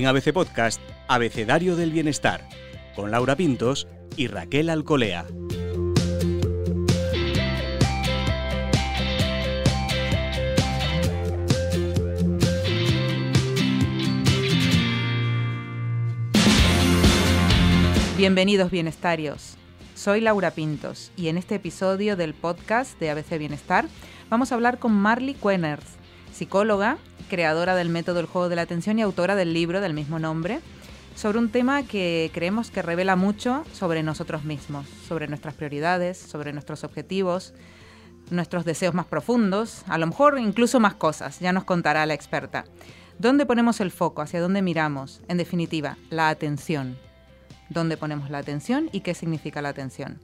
En ABC Podcast, Abecedario del Bienestar, con Laura Pintos y Raquel Alcolea. Bienvenidos bienestarios. Soy Laura Pintos y en este episodio del podcast de ABC Bienestar vamos a hablar con Marley Quenners, psicóloga, creadora del método El juego de la atención y autora del libro del mismo nombre, sobre un tema que creemos que revela mucho sobre nosotros mismos, sobre nuestras prioridades, sobre nuestros objetivos, nuestros deseos más profundos, a lo mejor incluso más cosas, ya nos contará la experta. ¿Dónde ponemos el foco? ¿Hacia dónde miramos? En definitiva, la atención. ¿Dónde ponemos la atención y qué significa la atención?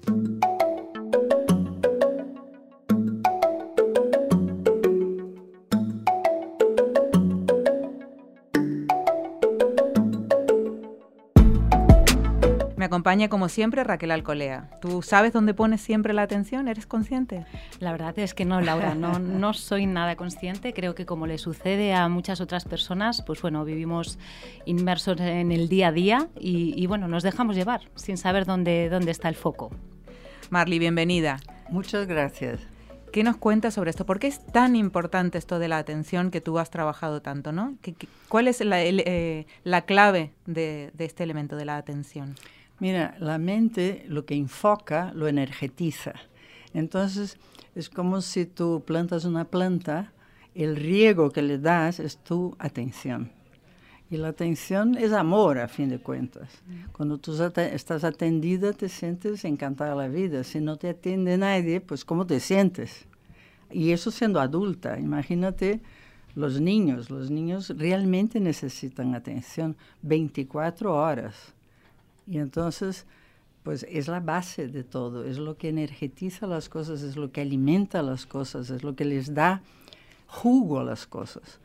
Acompaña como siempre Raquel Alcolea. ¿Tú sabes dónde pones siempre la atención? ¿Eres consciente? La verdad es que no, Laura, no, no soy nada consciente. Creo que como le sucede a muchas otras personas, pues bueno, vivimos inmersos en el día a día y, bueno, nos dejamos llevar sin saber dónde, dónde está el foco. Marley, bienvenida. Muchas gracias. ¿Qué nos cuentas sobre esto? ¿Por qué es tan importante esto de la atención que tú has trabajado tanto? ¿no? cuál es la, eh, la clave de, de, este elemento de la atención? Mira, la mente lo que enfoca lo energetiza. Entonces, es como si tú plantas una planta, el riego que le das es tu atención. Y la atención es amor, a fin de cuentas. Cuando tú estás atendida, te sientes encantada de la vida. Si no te atiende nadie, pues ¿cómo te sientes? Y eso siendo adulta. Imagínate los niños. Los niños realmente necesitan atención 24 horas. Y entonces, pues es la base de todo, es lo que energetiza las cosas, es lo que alimenta las cosas, es lo que les da jugo a las cosas.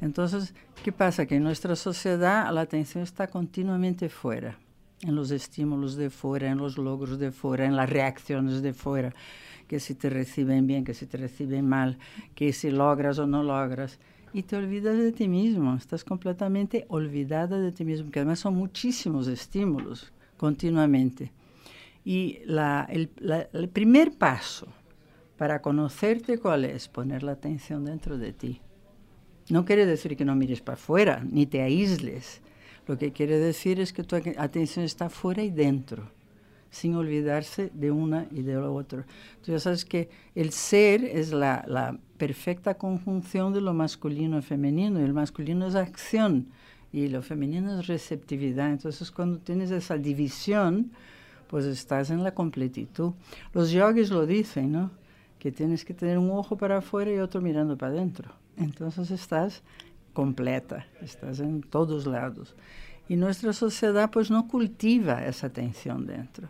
Entonces, ¿qué pasa? Que en nuestra sociedad la atención está continuamente fuera, en los estímulos de fuera, en los logros de fuera, en las reacciones de fuera, que si te reciben bien, que si te reciben mal, que si logras o no logras y te olvidas de ti mismo, estás completamente olvidada de ti mismo, que además son muchísimos estímulos continuamente. Y el, el primer paso para conocerte cuál es, poner la atención dentro de ti. No quiere decir que no mires para afuera, ni te aísles. Lo que quiere decir es que tu atención está fuera y dentro sin olvidarse de una y de la otra. Tú ya sabes que el ser es la, perfecta conjunción de lo masculino y femenino, el masculino es acción y lo femenino es receptividad. Entonces, cuando tienes esa división, pues estás en la completitud. Los yogis lo dicen, ¿no? Que tienes que tener un ojo para afuera y otro mirando para adentro. Entonces estás completa, estás en todos lados. Y nuestra sociedad pues no cultiva esa atención dentro.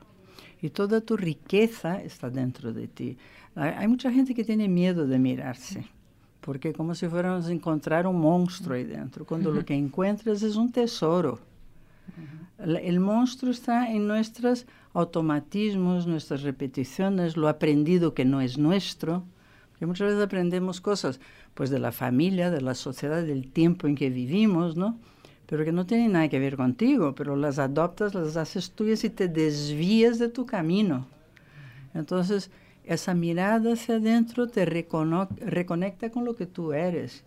Y toda tu riqueza está dentro de ti. Hay mucha gente que tiene miedo de mirarse, porque como si fuéramos a encontrar un monstruo ahí dentro, cuando lo que encuentras es un tesoro. El monstruo está en nuestros automatismos, nuestras repeticiones, lo aprendido que no es nuestro. Porque muchas veces aprendemos cosas pues de la familia, de la sociedad, del tiempo en que vivimos, ¿no? Pero que no tienen nada que ver contigo, pero las adoptas, las haces tuyas y te desvías de tu camino. Entonces, esa mirada hacia adentro te reconecta con lo que tú eres.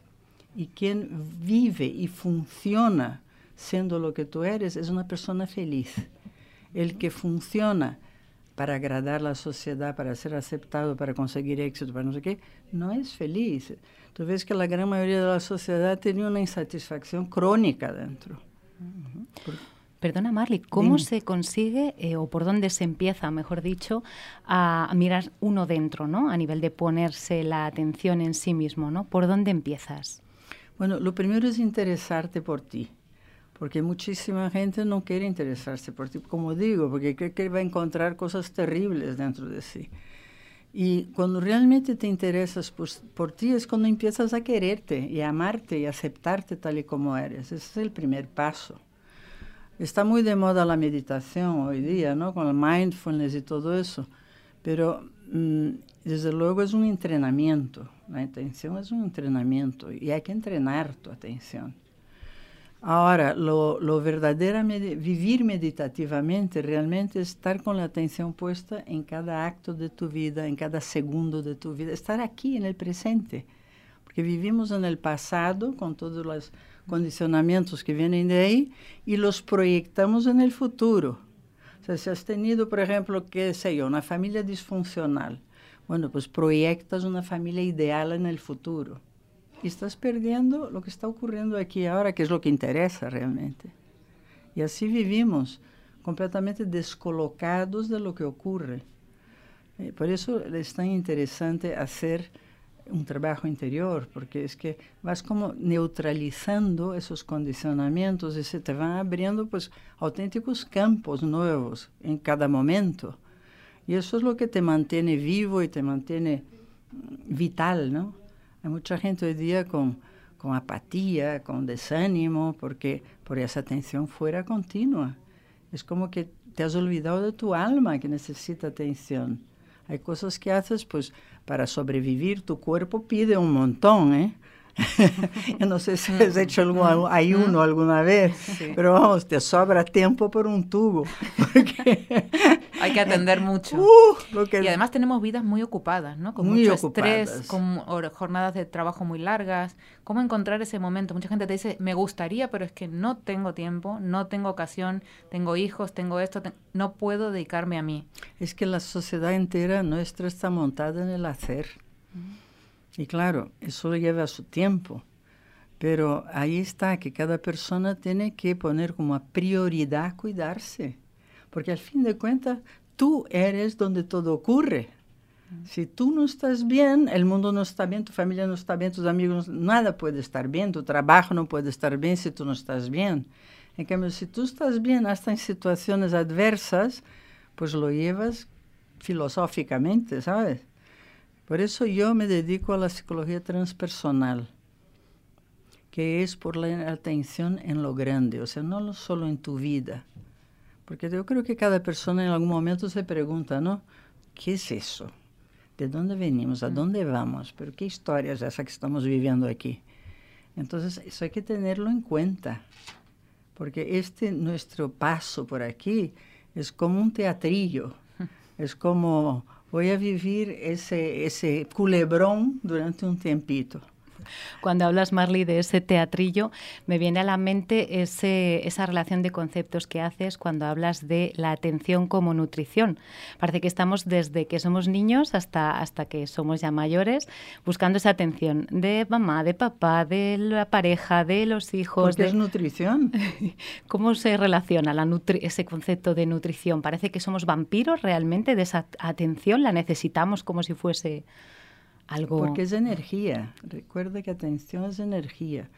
Y quien vive y funciona siendo lo que tú eres es una persona feliz. El que funciona para agradar a la sociedad, para ser aceptado, para conseguir éxito, para no sé qué, no es feliz. Tú ves que la gran mayoría de la sociedad tiene una insatisfacción crónica dentro. Perdona, Marley, ¿cómo se consigue eh, o por dónde se empieza, mejor dicho, a, mirar uno dentro, ¿no? A nivel de ponerse la atención en sí mismo, ¿no? ¿Por dónde empiezas? Bueno, lo primero es interesarte por ti porque muchísima gente no quiere interesarse por ti, como digo, porque cree que va a encontrar cosas terribles dentro de sí. Y cuando realmente te interesas por, por, ti es cuando empiezas a quererte y a amarte y aceptarte tal y como eres. Ese es el primer paso. Está muy de moda la meditación hoy día, ¿no? Con el mindfulness y todo eso. Pero mm, desde luego es un entrenamiento. La atención es un entrenamiento y hay que entrenar tu atención. Ahora, lo, lo verdaderamente, vivir meditativamente realmente es estar con la atención puesta en cada acto de tu vida, en cada segundo de tu vida, estar aquí en el presente. Porque vivimos en el pasado todos los condicionamientos que vienen de ahí y los proyectamos en el futuro. O sea, si has tenido, por ejemplo, qué sé yo, una familia disfuncional, bueno, pues proyectas una familia ideal en el futuro estás perdiendo lo que está ocurriendo aquí ahora, que es lo que interesa realmente. Y así vivimos, completamente descolocados de lo que ocurre. Eh, por eso es tan interesante hacer un trabajo interior, porque es que vas como neutralizando esos condicionamientos y se te van abriendo pues campos nuevos en cada momento. Y eso es lo que te mantiene vivo y te mantiene mm, vital, ¿no? Hay mucha gente hoy día con, con apatía, con desánimo, porque por esa atención fuera continua. Es como que te has olvidado de tu alma que necesita atención. Hay cosas que haces pues para sobrevivir, tu cuerpo pide un montón, ¿eh? Yo no sé si has hecho algún ayuno alguna vez, pero vamos, te sobra tiempo por un tubo. Hay que atender mucho. Uh, y además tenemos vidas muy ocupadas, ¿no? Con mucho estrés, con jornadas de trabajo muy largas. ¿Cómo encontrar ese momento? Mucha gente te dice, me gustaría, pero es que no tengo tiempo, no tengo ocasión, tengo hijos, tengo esto, no puedo dedicarme a mí. Es que la sociedad entera nuestra está montada en el hacer. Y claro, eso lleva su tiempo, pero ahí está que cada persona tiene que poner como prioridad cuidarse, porque al fin de cuentas tú eres donde todo ocurre. Si tú no estás bien, el mundo no está bien, tu familia no está bien, tus amigos, nada puede estar bien, tu trabajo no puede estar bien si tú no estás bien. En cambio, si tú estás bien hasta en situaciones adversas, pues lo llevas filosóficamente, ¿sabes? Por eso yo me dedico a la psicología transpersonal, que es por la atención en lo grande, o sea, no solo en tu vida. Porque yo creo que cada persona en algún momento se pregunta, ¿no? ¿Qué es eso? ¿De dónde venimos? ¿A mm. dónde vamos? ¿Pero qué historia es esa que estamos viviendo aquí? Entonces, eso hay que tenerlo en cuenta, porque este nuestro paso por aquí es como un teatrillo, es como voy a vivir ese, ese culebrón durante un tiempito. Cuando hablas, Marley, de ese teatrillo, me viene a la mente ese, esa relación de conceptos que haces cuando hablas de la atención como nutrición. Parece que estamos desde que somos niños hasta, hasta que somos ya mayores buscando esa atención de mamá, de papá, de la pareja, de los hijos. ¿Qué es nutrición? ¿Cómo se relaciona la ese concepto de nutrición? Parece que somos vampiros realmente de esa atención, la necesitamos como si fuese porque es energía. Recuerda que atención es energía.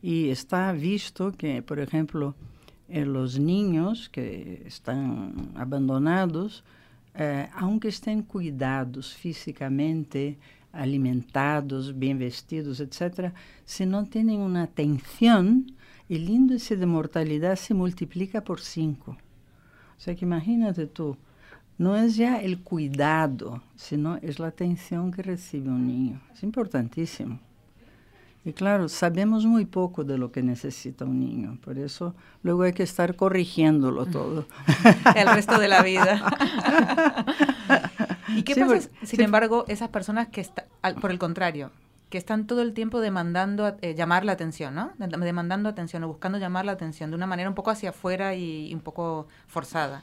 Y está visto que, por ejemplo, en los niños que están abandonados, eh, aunque estén cuidados físicamente, alimentados, bien vestidos, etc., si no tienen una atención, el índice de mortalidad se multiplica por cinco. O sea que imagínate tú, no es ya el cuidado, sino es la atención que recibe un niño. Es importantísimo. Y claro, sabemos muy poco de lo que necesita un niño, por eso luego hay que estar corrigiéndolo todo. el resto de la vida. ¿Y qué pasa, sin embargo, esas personas que están, por el contrario, que están todo el tiempo demandando eh, llamar la atención, ¿no? Demandando atención o buscando llamar la atención de una manera un poco hacia afuera y un poco forzada.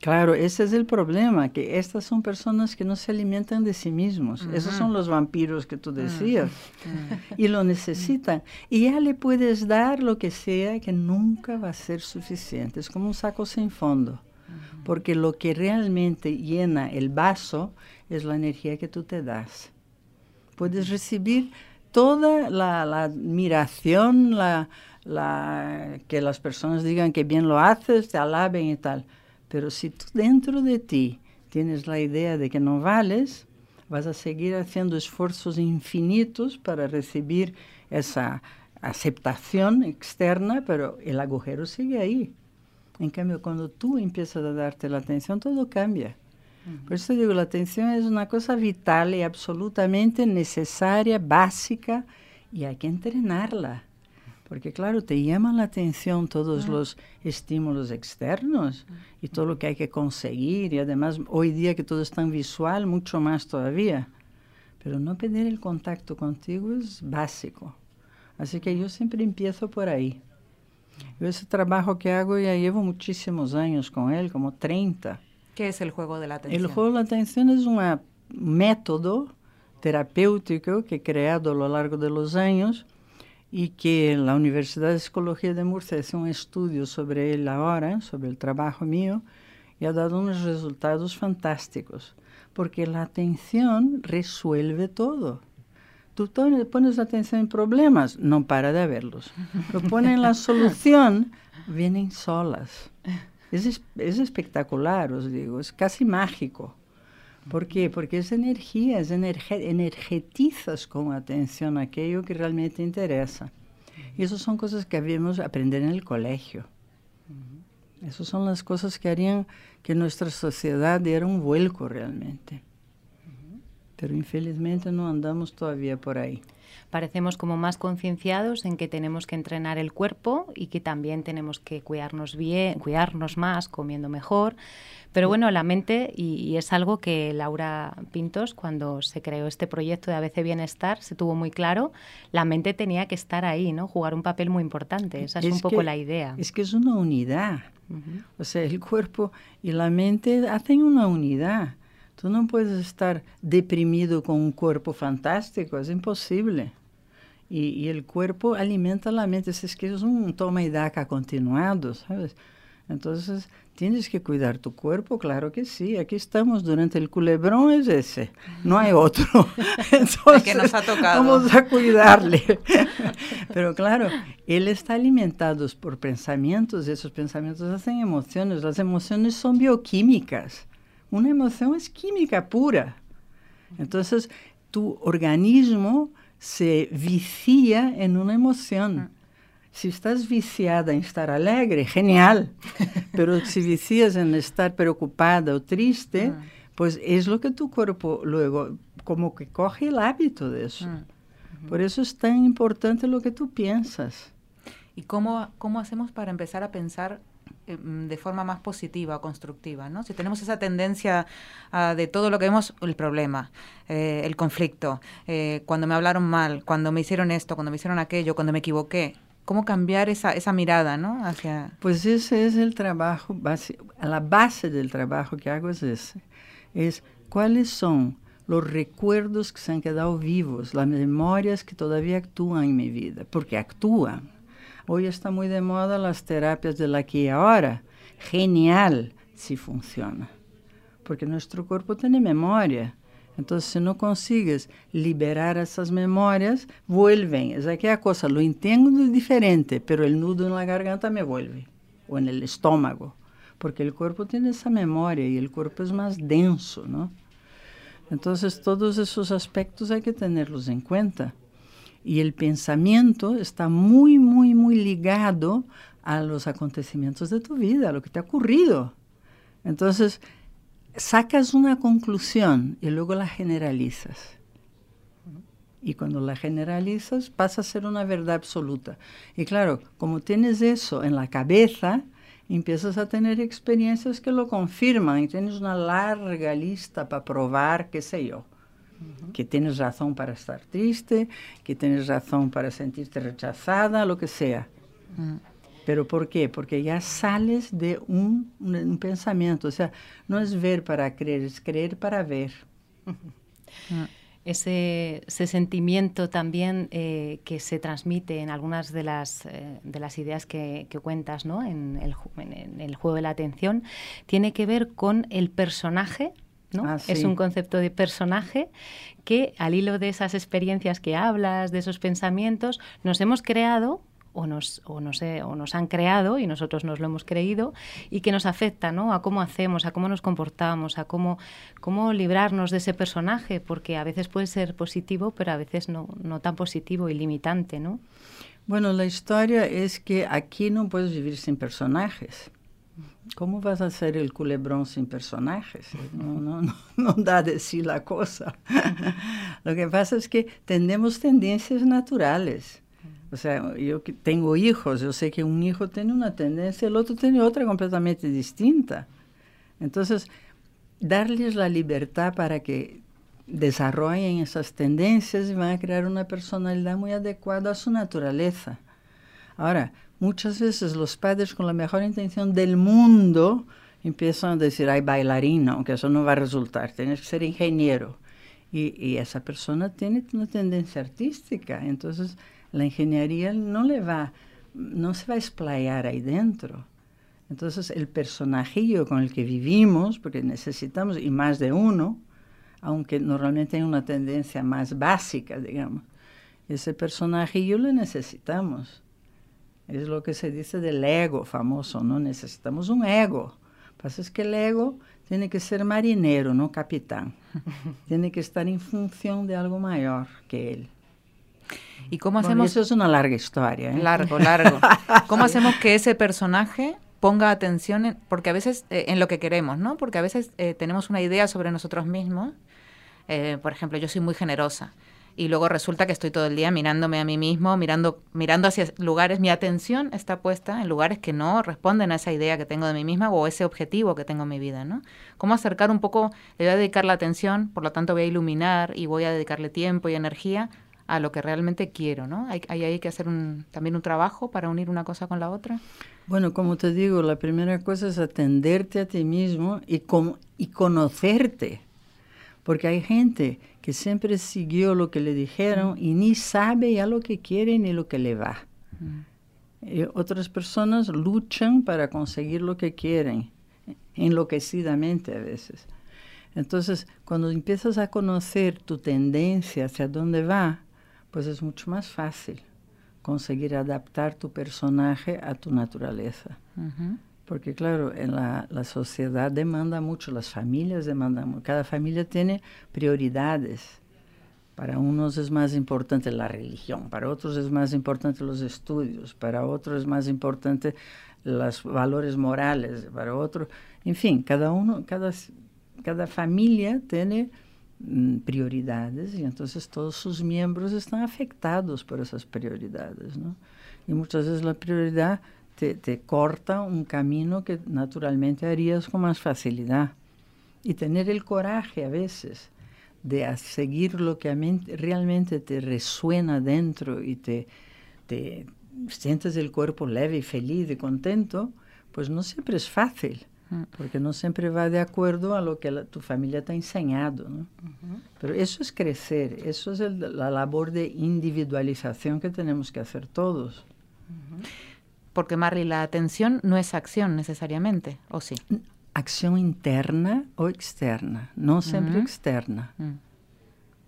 Claro, ese es el problema, que estas son personas que no se alimentan de sí mismos. Esos son los vampiros que tú decías. Y lo necesitan. Y ya le puedes dar lo que sea que nunca va a ser suficiente. Es como un saco sin fondo. Porque lo que realmente llena el vaso es la energía que tú te das. Puedes recibir toda la, admiración, la, que las personas digan que bien lo haces, te alaben y tal pero si tú dentro de ti tienes la idea de que no vales, vas a seguir haciendo esfuerzos infinitos para recibir esa aceptación externa, pero el agujero sigue ahí. En cambio, cuando tú empiezas a darte la atención, todo cambia. Por eso digo, la atención es una cosa vital y absolutamente necesaria, básica, y hay que entrenarla. Porque claro, te llaman la atención todos los estímulos externos y todo lo que hay que conseguir y además hoy día que todo es tan visual, mucho más todavía. Pero no perder el contacto contigo es básico. Así que yo siempre empiezo por ahí. Yo ese trabajo que hago ya llevo muchísimos años con él, como 30. ¿Qué es el juego de la atención? El juego de la atención es un método terapêutico que he creado a lo largo de los años y que la Universidad de Psicología de Murcia hace un estudio sobre él ahora, sobre el trabajo mío, y ha dado unos resultados fantásticos, porque la atención resuelve todo. Tú pones atención en problemas, no para de verlos. Lo ponen la solución, vienen solas. Es, es espectacular, os digo, es casi mágico. ¿Por qué? Porque es energía, es energe energetizas con atención aquello que realmente interesa. Y esas son cosas que habíamos aprender en el colegio. Esas son las cosas que harían que nuestra sociedad diera un vuelco realmente. Pero infelizmente no andamos todavía por ahí parecemos como más concienciados en que tenemos que entrenar el cuerpo y que también tenemos que cuidarnos bien, cuidarnos más, comiendo mejor. Pero bueno, la mente, y, es algo que Laura Pintos, cuando se creó este proyecto de ABC Bienestar, se tuvo muy claro, la mente tenía que estar ahí, ¿no? Jugar un papel muy importante. Esa es, un poco la idea. Es que es una unidad. O sea, el cuerpo y la mente hacen una unidad. Tú no puedes estar deprimido con un cuerpo fantástico, es imposible. Y, y el cuerpo alimenta la mente. Es que es un toma y daca continuado, ¿sabes? Entonces, tienes que cuidar tu cuerpo, claro que sí. Aquí estamos durante el culebrón, es ese. No hay otro. Entonces, que nos ha tocado. Vamos a cuidarle. Pero claro, él está alimentado por pensamientos y esos pensamientos hacen emociones. Las emociones son bioquímicas. Una emoción es química pura. Entonces, tu organismo se vicia en una emoción. Si estás viciada en estar alegre, genial. Pero si vicias en estar preocupada o triste, pues es lo que tu cuerpo luego como que coge el hábito de eso. Por eso es tan importante lo que tú piensas. ¿Y cómo, cómo hacemos para empezar a pensar de forma más positiva constructiva, ¿no? Si tenemos esa tendencia de todo lo que vemos, el problema, eh, el conflicto, eh, cuando me hablaron mal, cuando me hicieron esto, cuando me hicieron aquello, cuando me equivoqué, ¿cómo cambiar esa, esa mirada, ¿no? Hacia... Pues ese es el trabajo, base, la base del trabajo que hago es ese, es cuáles son los recuerdos que se han quedado vivos, las memorias que todavía actúan en mi vida, porque actúan Hoy está muy de moda las terapias del aquí y ahora. Genial si funciona. Porque nuestro cuerpo tiene memoria. Entonces, si no consigues liberar esas memorias, vuelven. Es aquella cosa, lo entiendo diferente, pero el nudo en la garganta me vuelve, o en el estómago, porque el cuerpo tiene esa memoria y el cuerpo es más denso, ¿no? Entonces, todos esos aspectos hay que tenerlos en cuenta. Y el pensamiento está muy, muy, muy ligado a los acontecimientos de tu vida, a lo que te ha ocurrido. Entonces, sacas una conclusión y luego la generalizas. Y cuando la generalizas pasa a ser una verdad absoluta. Y claro, como tienes eso en la cabeza, empiezas a tener experiencias que lo confirman y tienes una larga lista para probar, qué sé yo que tienes razón para estar triste, que tienes razón para sentirte rechazada, lo que sea. ¿Pero por qué? Porque ya sales de un, pensamiento. O sea, no es ver para creer, es creer para ver. Ese, sentimiento también eh, que se transmite en algunas de las, eh, de las ideas que, cuentas ¿no? en, el, en el juego de la atención, tiene que ver con el personaje Ah, es un concepto de personaje que al hilo de esas experiencias que hablas, de esos pensamientos, nos hemos creado o nos, o, no sé, o nos han creado y nosotros nos lo hemos creído y que nos afecta ¿no? a cómo hacemos, a cómo nos comportamos, a cómo, cómo librarnos de ese personaje, porque a veces puede ser positivo, pero a veces no, no tan positivo y limitante. ¿no? Bueno, la historia es que aquí no puedes vivir sin personajes. ¿Cómo vas a hacer el culebrón sin personajes? No, no, no, no da de sí la cosa. Lo que pasa es que tenemos tendencias naturales. O sea, yo tengo hijos, yo sé que un hijo tiene una tendencia, el otro tiene otra completamente distinta. Entonces, darles la libertad para que desarrollen esas tendencias y van a crear una personalidad muy adecuada a su naturaleza. Ahora, muchas veces los padres con la mejor intención del mundo empiezan a decir, ay, bailarina, aunque eso no va a resultar, tienes que ser ingeniero. Y, y, esa persona tiene una tendencia artística, entonces la ingeniería no le va, no se va a explayar ahí dentro. Entonces el personajillo con el que vivimos, porque necesitamos, y más de uno, aunque normalmente hay una tendencia más básica, digamos, ese personajillo lo necesitamos. Es lo que se dice del ego famoso, ¿no? Necesitamos un ego. Pasa es que el ego tiene que ser marinero, no capitán. tiene que estar en función de algo mayor que él. ¿Y cómo hacemos? eso es una larga historia. ¿eh? Largo, largo. ¿Cómo hacemos que ese personaje ponga atención, en, porque a veces eh, en lo que queremos, ¿no? Porque a veces eh, tenemos una idea sobre nosotros mismos. Eh, por ejemplo, yo soy muy generosa y luego resulta que estoy todo el día mirándome a mí mismo, mirando, mirando hacia lugares, mi atención está puesta en lugares que no responden a esa idea que tengo de mí misma o ese objetivo que tengo en mi vida, ¿no? Cómo acercar un poco, le voy a dedicar la atención, por lo tanto voy a iluminar y voy a dedicarle tiempo y energía a lo que realmente quiero, ¿no? Hay, hay, que hacer también un trabajo para unir una cosa con la otra. Bueno, como te digo, la primera cosa es atenderte a ti mismo y, con, y conocerte. Porque hay gente que siempre siguió lo que le dijeron y ni sabe ya lo que quiere ni lo que le va. Y otras personas luchan para conseguir lo que quieren, enloquecidamente a veces. Entonces, cuando empiezas a conocer tu tendencia hacia dónde va, pues es mucho más fácil conseguir adaptar tu personaje a tu naturaleza. Porque claro, en la, la, sociedad demanda mucho, las familias demandan mucho, cada familia tiene prioridades. Para unos es más importante la religión, para otros es más importante los estudios, para otros es más importante los valores morales, para otros, en fin, cada uno, cada, cada familia tiene mm, prioridades y entonces todos sus miembros están afectados por esas prioridades, ¿no? Y muchas veces la prioridad te, te, corta un camino que naturalmente harías con más facilidad. Y tener el coraje a veces de seguir lo que realmente te resuena dentro y te, te sientes el cuerpo leve y feliz y contento, pues no siempre es fácil, porque no siempre va de acuerdo a lo que la, tu familia te ha enseñado. ¿no? Uh -huh. Pero eso es crecer, eso es el, la labor de individualización que tenemos que hacer todos. Uh -huh. Porque, Marley, la atención no es acción necesariamente, ¿o sí? Acción interna o externa, no siempre uh -huh. externa.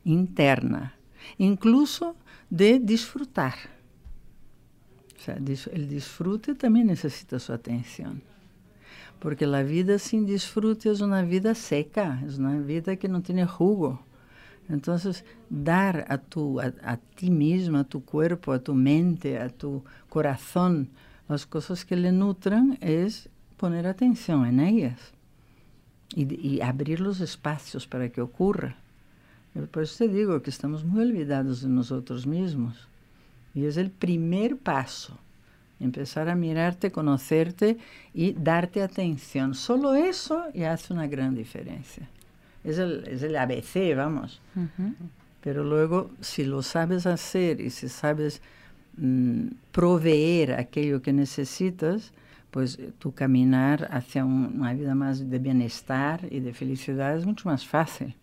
Interna. Incluso de disfrutar. O sea, el disfrute también necesita su atención. Porque la vida sin disfrute es una vida seca, es una vida que no tiene jugo. Entonces, dar a, tu, a, a ti mismo, a tu cuerpo, a tu mente, a tu corazón, las cosas que le nutran es poner atención en ellas y, y, abrir los espacios para que ocurra. Por eso te digo que estamos muy olvidados de nosotros mismos. Y es el primer paso, empezar a mirarte, conocerte y darte atención. Solo eso ya hace una gran diferencia. Es el, es el ABC, vamos. Uh -huh. Pero luego, si lo sabes hacer y si sabes proveer aquello que necesitas, pues tu caminar hacia un, una vida más de bienestar y de felicidad es mucho más fácil.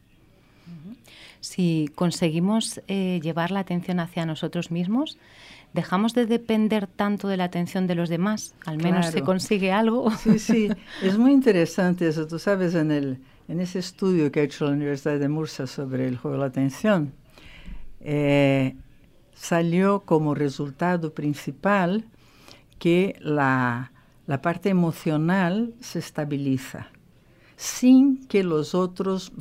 Si conseguimos eh, llevar la atención hacia nosotros mismos, dejamos de depender tanto de la atención de los demás, al menos claro. se consigue algo. Sí, sí, es muy interesante eso. Tú sabes, en, el, en ese estudio que ha hecho la Universidad de Murcia sobre el juego de la atención, eh, salió como resultado principal que la, la, parte emocional se estabiliza sin que los otros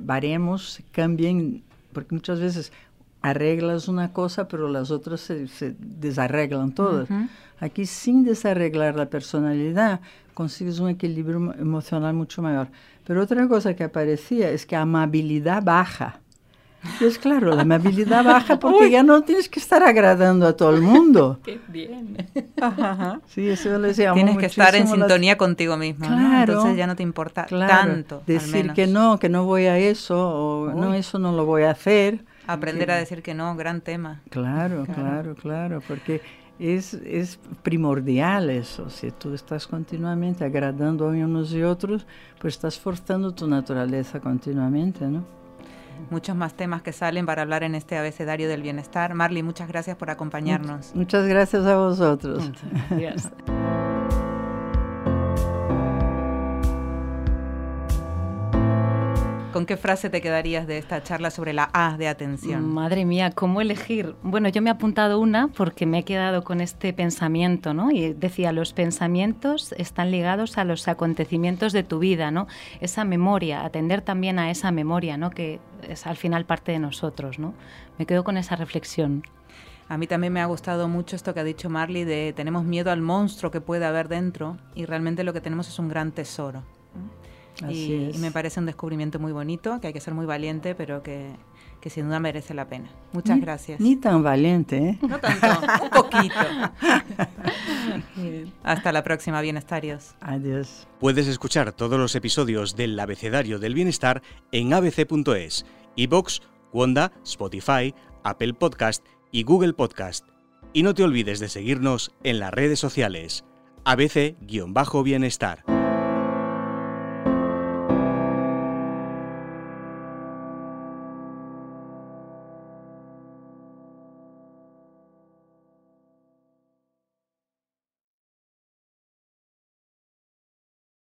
baremos cambien, porque muchas veces arreglas una cosa, pero las otras se, se desarreglan todas. Uh -huh. Aquí, sin desarreglar la personalidad, consigues un equilibrio emocional mucho mayor. Pero otra cosa que aparecía es que amabilidad baja. Es claro, la amabilidad baja porque ya no tienes que estar agradando a todo el mundo. Qué bien. Sí, eso les llamo Tienes que estar en muchísimo la- sintonía contigo mismo, ¿no? Claro. Entonces ya no te importa Claro, tanto. al decir menos. que no, que no voy a eso, o no, Uy. eso no lo voy a hacer. Aprender a decir que no, gran tema. Claro, claro, claro, porque es, es primordial eso. Si tú estás continuamente agradando a unos y otros, pues estás forzando tu naturaleza continuamente, ¿no? Muchos más temas que salen para hablar en este abecedario del bienestar. Marley, muchas gracias por acompañarnos. Muchas gracias a vosotros. ¿Con qué frase te quedarías de esta charla sobre la A de atención? Madre mía, ¿cómo elegir? Bueno, yo me he apuntado una porque me he quedado con este pensamiento, ¿no? Y decía, los pensamientos están ligados a los acontecimientos de tu vida, ¿no? Esa memoria, atender también a esa memoria, ¿no? Que es al final parte de nosotros, ¿no? Me quedo con esa reflexión. A mí también me ha gustado mucho esto que ha dicho Marley de tenemos miedo al monstruo que puede haber dentro y realmente lo que tenemos es un gran tesoro. Así Y, es. y me parece un descubrimiento muy bonito, que hay que ser muy valiente, pero que, que sin duda merece la pena. Muchas Ni- gracias. Ni tan valiente, ¿eh? No tanto, un poquito. Hasta la próxima, bienestarios. Adiós. Puedes escuchar todos los episodios del Abecedario del Bienestar en abc.es, iBox, Wanda, Spotify, Apple Podcast y Google Podcast. Y no te olvides de seguirnos en las redes sociales. ABC-Bienestar.